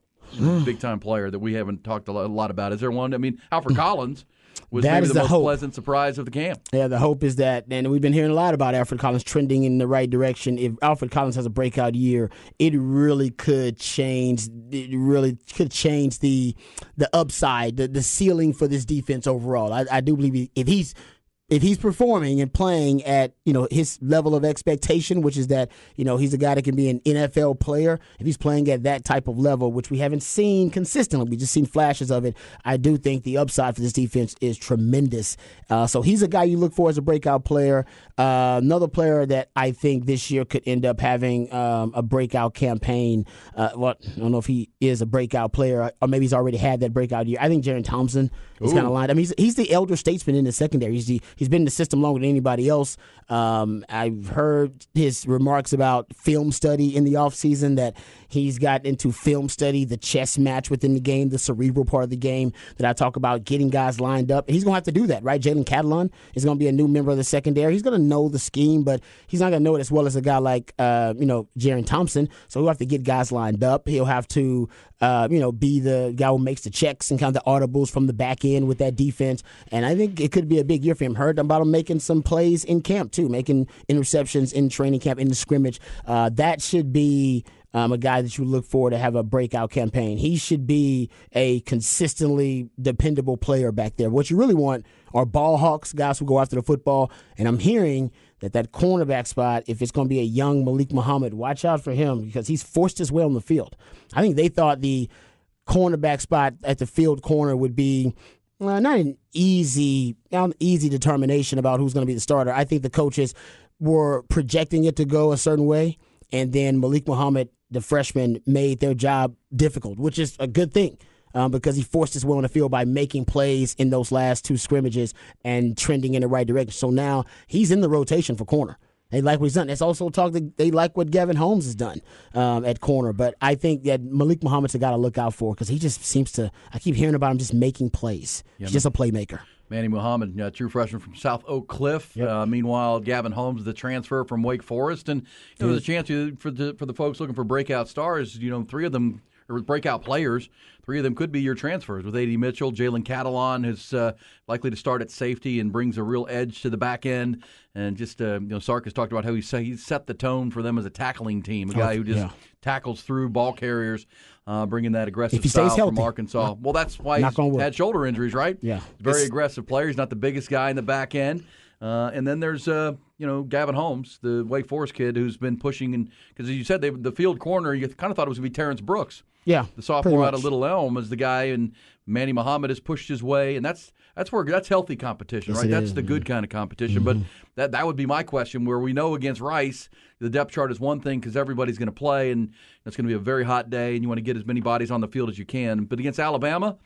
[SIGHS] big time player that we haven't talked a lot about? Is there one? I mean, Alfred [LAUGHS] Collins was That maybe is the, the most hope. pleasant surprise of the camp. Yeah, the hope is that, and we've been hearing a lot about Alfred Collins trending in the right direction. If Alfred Collins has a breakout year, it really could change. It really could change the the upside, the the ceiling for this defense overall. I, I do believe he- if he's if he's performing and playing at you know his level of expectation, which is that you know he's a guy that can be an NFL player, if he's playing at that type of level, which we haven't seen consistently, we just seen flashes of it. I do think the upside for this defense is tremendous. Uh, so he's a guy you look for as a breakout player. Uh, another player that I think this year could end up having um, a breakout campaign. Uh, well, I don't know if he is a breakout player or maybe he's already had that breakout year. I think Jerrin Thompson is kind of lined. I mean, he's, he's the elder statesman in the secondary. He's the, he's been in the system longer than anybody else. Um, I've heard his remarks about film study in the offseason that he's got into film study, the chess match within the game, the cerebral part of the game that I talk about, getting guys lined up. He's going to have to do that, right? Jalen Catalon is going to be a new member of the secondary. He's going to know the scheme, but he's not going to know it as well as a guy like, uh, you know, Jerrin Thompson. So he'll have to get guys lined up. He'll have to, uh, you know, be the guy who makes the checks and kind of the audibles from the back end with that defense. And I think it could be a big year for him. Heard about him making some plays in camp, too, making interceptions in training camp, in the scrimmage. Uh, that should be um, a guy that you look for to have a breakout campaign. He should be a consistently dependable player back there. What you really want are ball hawks, guys who go after the football. And I'm hearing that that cornerback spot, if it's going to be a young Malik Muhammad, watch out for him because he's forced his way on the field. I think they thought the cornerback spot at the field corner would be uh, not an easy, not an easy determination about who's going to be the starter. I think the coaches were projecting it to go a certain way, and then Malik Muhammad, the freshman, made their job difficult, which is a good thing. Um, because he forced his way on the field by making plays in those last two scrimmages and trending in the right direction. So now he's in the rotation for corner. They like what he's done. That's also talk. That they like what Gavin Holmes has done um, at corner. But I think that Malik Muhammad's a guy to look out for because he just seems to. I keep hearing about him just making plays. He's just a playmaker. Manny Muhammad, uh, true freshman from South Oak Cliff. Yep. Uh, meanwhile, Gavin Holmes, the transfer from Wake Forest, and know, there's a chance for the for the folks looking for breakout stars. You know, three of them or breakout players. Three of them could be your transfers with A.D. Mitchell. Jalen Catalon is uh, likely to start at safety and brings a real edge to the back end. And just uh, you know, Sark has talked about how he set, he set the tone for them as a tackling team, a guy who just yeah. tackles through ball carriers, uh, bringing that aggressive If he stays style from healthy. Arkansas. Well, that's why he's had shoulder injuries, right? Yeah. very It's- aggressive player. He's not the biggest guy in the back end. Uh, and then there's uh, you know Gavin Holmes, the Wake Forest kid, who's been pushing and because as you said, they, the field corner, you kind of thought it was going to be Terrence Brooks, Yeah, the sophomore out of. Little Elm, is the guy, and Manny Muhammad has pushed his way, and that's that's where that's healthy competition, Yes, right? That's is, Mm-hmm. the good kind of competition. But that that would be my question. Where we know against Rice, the depth chart is one thing because everybody's going to play, and it's going to be a very hot day, and you want to get as many bodies on the field as you can. But against Alabama.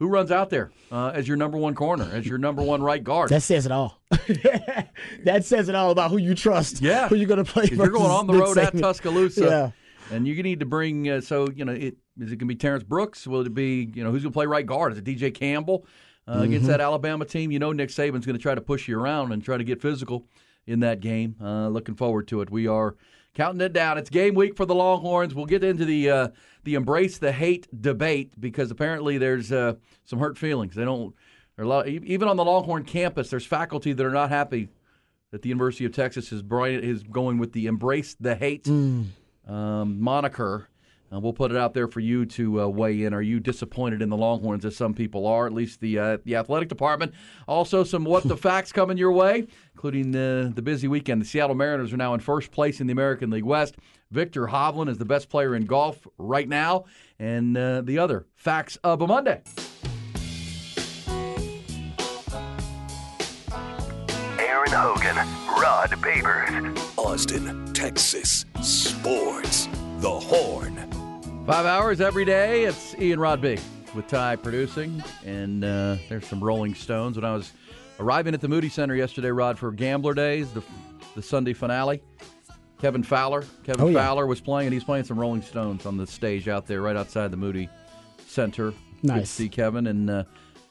Who runs out there uh, as your number one corner, as your number one right guard? That says it all. [LAUGHS] that says it all about who you trust. Yeah. who you're going to play. you're going on the road at Tuscaloosa. Yeah. And you need to bring, uh, so, you know, it, is it going to be Terrence Brooks? Will it be, you know, who's going to play right guard? Is it DJ Campbell uh, against Mm-hmm. that Alabama team? You know, Nick Saban's going to try to push you around and try to get physical in that game. Uh, looking forward to it. We are counting it down. It's game week for the Longhorns. We'll get into the uh, the embrace the hate debate because apparently there's uh, some hurt feelings. They don't, lot, even on the Longhorn campus, there's faculty that are not happy that the University of Texas is bright, is going with the embrace the hate um, moniker. Uh, we'll put it out there for you to uh, weigh in. Are you disappointed in the Longhorns, as some people are? At least the uh, the athletic department. Also, some what the [LAUGHS] facts coming your way, including uh, the busy weekend. The Seattle Mariners are now in first place in the American League West. Viktor Hovland is the best player in golf right now, and uh, the other facts of a Monday. Erin Hogan, Rod Babers, Austin, Texas Sports. The Horn. Five hours every day. It's Ian Rod B with Ty producing, and uh, there's some Rolling Stones. When I was arriving at the Moody Center yesterday, Rod, for Gambler Days, the the Sunday finale, Kevin Fowler, Kevin Oh, yeah. Fowler was playing, and he's playing some Rolling Stones on the stage out there, right outside the Moody Center. Good to see Kevin and. Uh,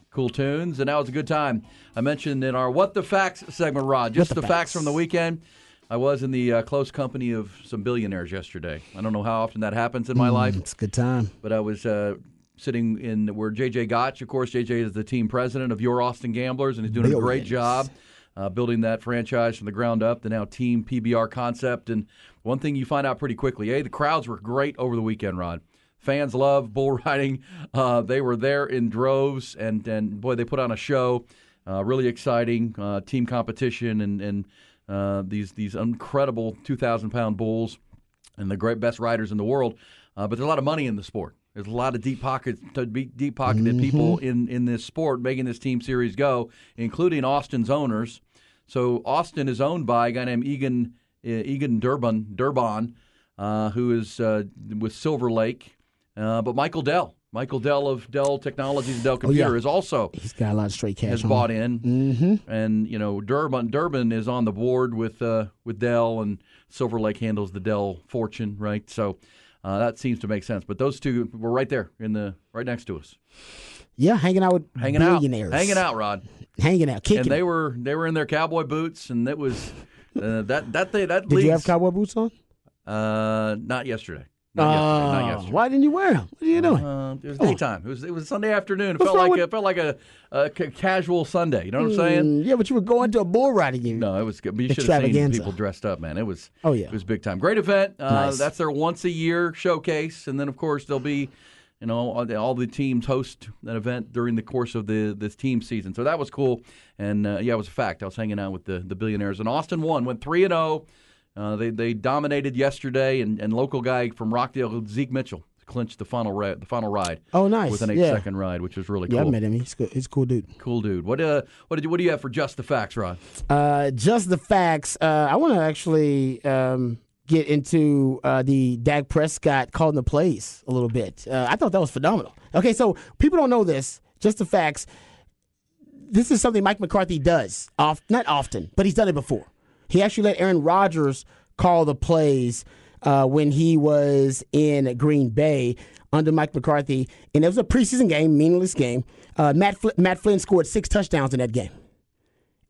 Cool tunes, and that was a good time. I mentioned in our "What the Facts" segment, Rod, just the the, facts Facts. from the weekend. I was in the uh, close company of some billionaires yesterday. I don't know how often that happens in my life, It's a good time. but I was uh, sitting in where JJ Gotch, of course, JJ is the team president of Your Austin Gamblers, and he's doing a great job uh, building that franchise from the ground up, the now team PBR concept. And one thing you find out pretty quickly, hey, the crowds were great over the weekend, Rod. Fans love bull [LAUGHS] riding. Uh, they were there in droves, and, and boy, they put on a show. Uh, really exciting uh, team competition, and, and uh, these these incredible 2,000 pound bulls and the great best riders in the world. Uh, but there's a lot of money in the sport. There's a lot of deep pockets, deep pocketed people in, in this sport making this team series go, including Austin's owners. So Austin is owned by a guy named Egon uh, Egon Durban Durban, uh, who is uh, with Silver Lake. Uh, but Michael Dell, Michael Dell of Dell Technologies and Dell Computer, yeah. is also He's got a lot of straight cash. has on bought in, Mm-hmm. and you know Durban Durban is on the board with uh, with Dell, and Silver Lake handles the Dell fortune, right? So uh, that seems to make sense. But those two were right there in the right next to us, Yeah, hanging out with hanging out, billionaires. hanging out, Rod, hanging out, kicking. and they were they were in their cowboy boots, and it was uh, that that they, that Did leads, you have cowboy boots on? Uh, not yesterday. Not yesterday. Not Oh, yesterday. Why didn't you wear them? What are you doing? Uh, it was daytime. It was it was Sunday afternoon. It What's felt like with- it felt like a, a ca- casual Sunday. You know what I'm saying? Mm, yeah, but you were going to a bull riding game. No, it was good. But you should have seen Extravaganza. people dressed up, man. It was Oh, yeah. it was big time. Great event. Uh, Nice. That's their once a year showcase, and then of course there'll be, you know, all the, all the teams host an event during the course of the this team season. So that was cool, and uh, yeah, it was a fact. I was hanging out with the the billionaires, and Austin won, went three and zero. Uh, they they dominated yesterday, and, and local guy from Rockdale, Zeke Mitchell, clinched the final ra- the final ride. Oh, nice. With an eight Yeah. second ride, which was really Yeah, cool. I met him. He's good. He's a cool dude. Cool dude. What uh what did you what do you have for just the facts, Rod? Uh, just the facts. Uh, I want to actually um, get into uh, the Dak Prescott calling the plays a little bit. Uh, I thought that was phenomenal. Okay, so people don't know this. Just the facts. This is something Mike McCarthy does. Off, not often, but he's done it before. He actually let Aaron Rodgers call the plays uh, when he was in Green Bay under Mike McCarthy, and it was a preseason game, meaningless game. Uh, Matt Fl- Matt Flynn scored six touchdowns in that game.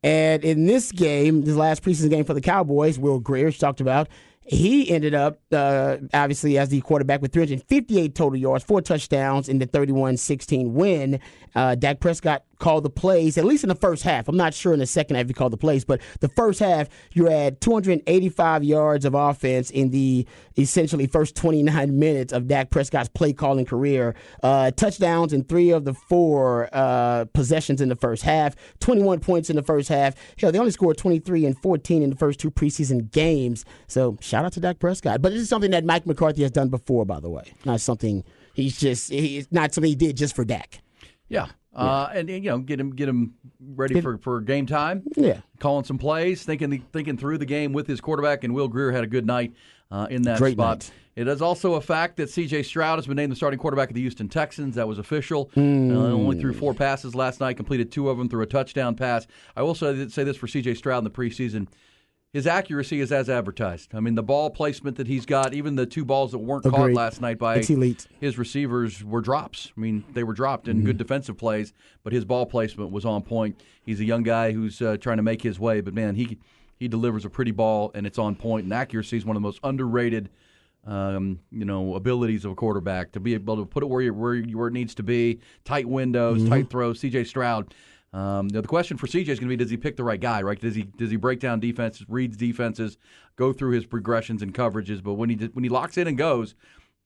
And in this game, this last preseason game for the Cowboys, Will Grier talked about, he ended up uh, obviously as the quarterback with 358 total yards, four touchdowns in the 31-16 win. Uh, Dak Prescott called the plays, at least in the first half. I'm not sure in the second half you called the plays, but the first half, you had 285 yards of offense in the essentially first 29 [LAUGHS] minutes of Dak Prescott's play calling career. Uh, touchdowns in three of the four uh, possessions in the first half, 21 points in the first half. Hell, they only scored 23 and 14 in the first two preseason games. So shout out to Dak Prescott. But this is something that Mike McCarthy has done before, by the way. Not something he's just, he's not something he did just for Dak. Yeah. Uh, and, and, you know, get him get him ready for, for game time. Yeah. calling some plays, thinking thinking through the game with his quarterback. And Will Grier had a good night uh, in that Great spot. night. It is also a fact that C.J. Stroud has been named the starting quarterback of the Houston Texans. That was official. Hmm. Uh, only threw four passes last night, completed two of them through a touchdown pass. I will say, say this for C.J. Stroud in the preseason. His accuracy is as advertised. I mean, the ball placement that he's got, even the two balls that weren't caught last night by his receivers were drops. I mean, they were dropped in good defensive plays, but his ball placement was on point. He's a young guy who's uh, trying to make his way, but man, he he delivers a pretty ball and it's on point. And accuracy is one of the most underrated, um, you know, abilities of a quarterback to be able to put it where you, where, you, where it needs to be, tight windows, tight throws. C.J. Stroud. Um, now the question for CJ is going to be: Does he pick the right guy? Right? Does he does he break down defenses, reads defenses, go through his progressions and coverages? But when he when he locks in and goes,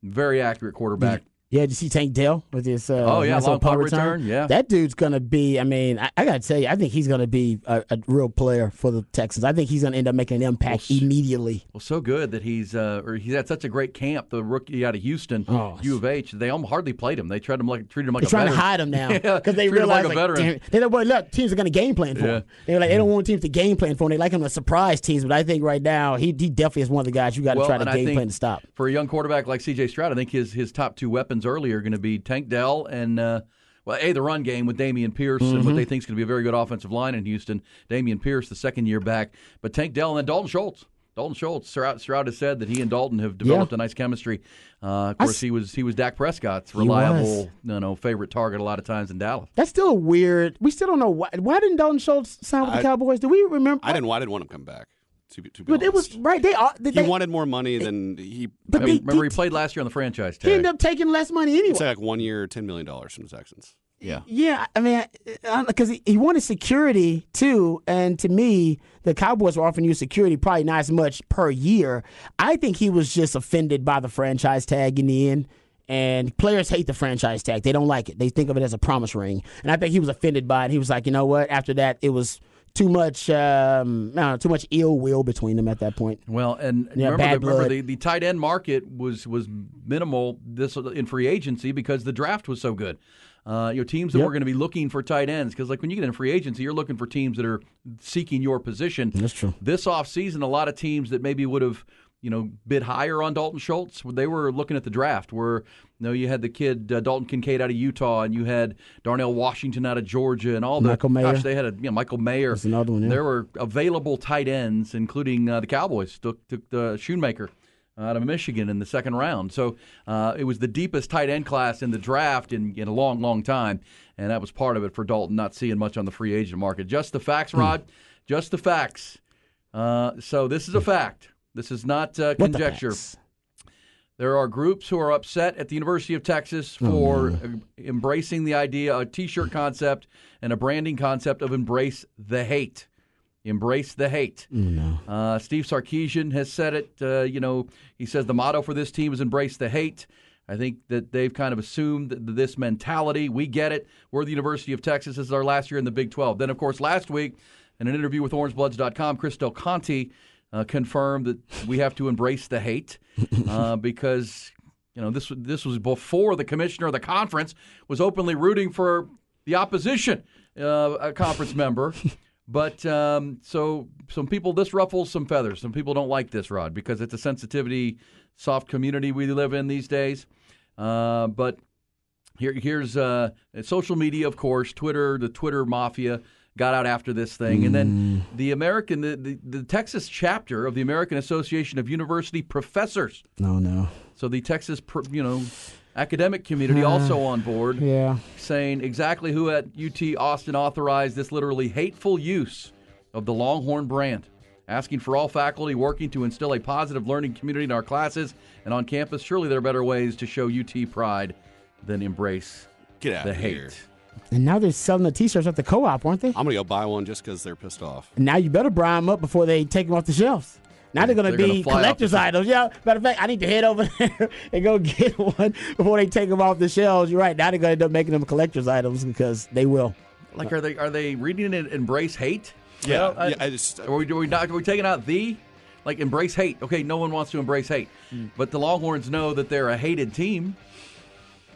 very accurate quarterback. Yeah, did you see Tank Dell with his uh, Oh, yeah, nice long punt return, yeah. that dude's gonna be. I mean, I, I gotta tell you, I think he's gonna be a, a real player for the Texans. I think he's gonna end up making an impact immediately. Well, so good that he's uh, or he's had such a great camp. The rookie out of Houston, Oh, U of H, they almost hardly played him. They treated him like treated him like They're a trying to hide him now [LAUGHS] Yeah, because they realize like like, veteran. damn, they like, well, look, teams are gonna game plan for Yeah. him. They're like, they don't want teams to game plan for him. They like him to surprise teams, but I think right now he he definitely is one of the guys you got to Well, try to game plan to stop. For a young quarterback like C.J. Stroud, I think his his top two weapons early are going to be Tank Dell and uh, well, a the run game with Dameon Pierce and Mm-hmm. what they think is going to be a very good offensive line in Houston. Dameon Pierce, the second year back, but Tank Dell and then Dalton Schultz. Dalton Schultz. Stroud, Stroud has said that he and Dalton have developed Yeah. a nice chemistry. Uh, of course, s- he was he was Dak Prescott's reliable, you know, favorite target a lot of times in Dallas. That's still a weird. We still don't know why. Why didn't Dalton Schultz sign with the Cowboys? Do we remember? I didn't. Why didn't want him to come back. To be, to be But it was right. They are. They, He wanted more money than he. But I they- Remember, he he- played last year on the franchise he ended up taking less money anyway. it's like one year, ten million dollars from the Texans. yeah. Yeah, I mean, because he, he wanted security too, and to me, the Cowboys were offering you security probably not as much per year. I think he was just offended by the franchise tag in the end. And players hate the franchise tag; they don't like it. They think of it as a promise ring, and I think he was offended by it. He was like, you know what? After that, it was too much, um, know, too much ill will between them at that point. Well, and Yeah, remember, bad the, remember the, the tight end market was was minimal this in free agency because the draft was so good. Uh, you know, teams that Yep. were going to be looking for tight ends because, like, when you get in free agency, you're looking for teams that are seeking your position. That's true. This offseason, a lot of teams that maybe would have, you know, bid higher on Dalton Schultz, they were looking at the draft. Where you know you had the kid uh, Dalton Kincaid out of Utah, and you had Darnell Washington out of Georgia, and all the Michael Mayer. gosh, they had a you know, Michael Mayer. That's another one, yeah. There were available tight ends, including uh, the Cowboys took took the Schoonmaker out of Michigan in the second round. So uh, it was the deepest tight end class in the draft in, in a long, long time, and that was part of it for Dalton not seeing much on the free agent market. Just the facts, Hmm. Rod. Just the facts. Uh, so this is a fact. This is not uh, What the conjecture. There are groups who are upset at the University of Texas Oh, for uh, embracing the idea, a T-shirt concept and a branding concept of embrace the hate. Embrace the hate. Uh, Steve Sarkisian has said it. Uh, you know, he says the motto for this team is embrace the hate. I think that they've kind of assumed this mentality. We get it. We're the University of Texas. This is our last year in the Big 12. Then, of course, last week, in an interview with OrangeBloods.com, Chris Del Conte uh, confirmed that we have to embrace the hate uh, [LAUGHS] because you know this this was before the commissioner of the conference was openly rooting for the opposition uh, a conference member. But um, so some people this ruffles some feathers. Some people don't like this, Rod, because it's a sensitivity, soft community we live in these days. Uh, but here, here's uh, social media, of course, Twitter, the Twitter mafia got out after this thing, and then mm. the American, the, the, the Texas chapter of the American Association of University Professors. No, no. So the Texas, you know, Academic community also on board, Yeah. saying exactly who at UT Austin authorized this literally hateful use of the Longhorn brand. Asking for all faculty working to instill a positive learning community in our classes and on campus. Surely there are better ways to show UT pride than embrace Get out the of hate. here. And now they're selling the T-shirts at the co-op, aren't they? I'm gonna go buy one just because they're pissed off. Now you better buy them up before they take them off the shelves. Now they're going to They're gonna be fly off the collector's items. Yeah, matter of fact, I need to head over [LAUGHS] there and go get one before they take them off the shelves. You're right. Now they're going to end up making them collector's items because they will. Like, are they are they reading it? Embrace hate? Yeah, Well, I- yeah. I just Are we, are we not? Are we taking out the? Like embrace hate? Okay, no one wants to embrace hate, Hmm. but the Longhorns know that they're a hated team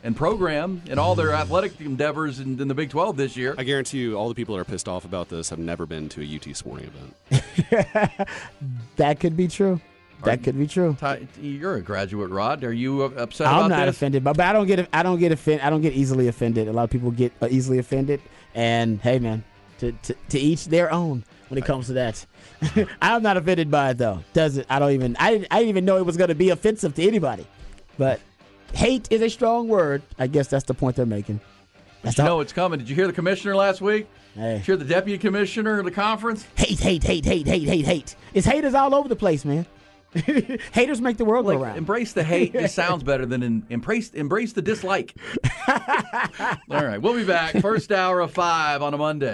and program in all their athletic endeavors in, in the Big Twelve this year. I guarantee you, all the people that are pissed off about this have never been to a UT sporting event. [LAUGHS] That could be true. That could be true. Ty, you're a graduate, Rod. Are you upset I'm about not this? offended, but, but I don't get I don't get offended. I don't get easily offended. A lot of people get uh, easily offended, and hey, man, to, to to each their own when it comes to that. [LAUGHS] I'm not offended by it though. Does it? I don't even. I didn't, I didn't even know it was going to be offensive to anybody. But hate is a strong word. I guess that's the point they're making. That's You all. know it's coming. Did you hear the commissioner last week? Hey. Did you hear the deputy commissioner of the conference? Hate, hate, hate, hate, hate, hate, hate. It's haters all over the place, man. [LAUGHS] Haters make the world Like, go round. embrace the hate just [LAUGHS] sounds better than in, embrace embrace the dislike. [LAUGHS] All right, we'll be back. First hour of five on a Monday.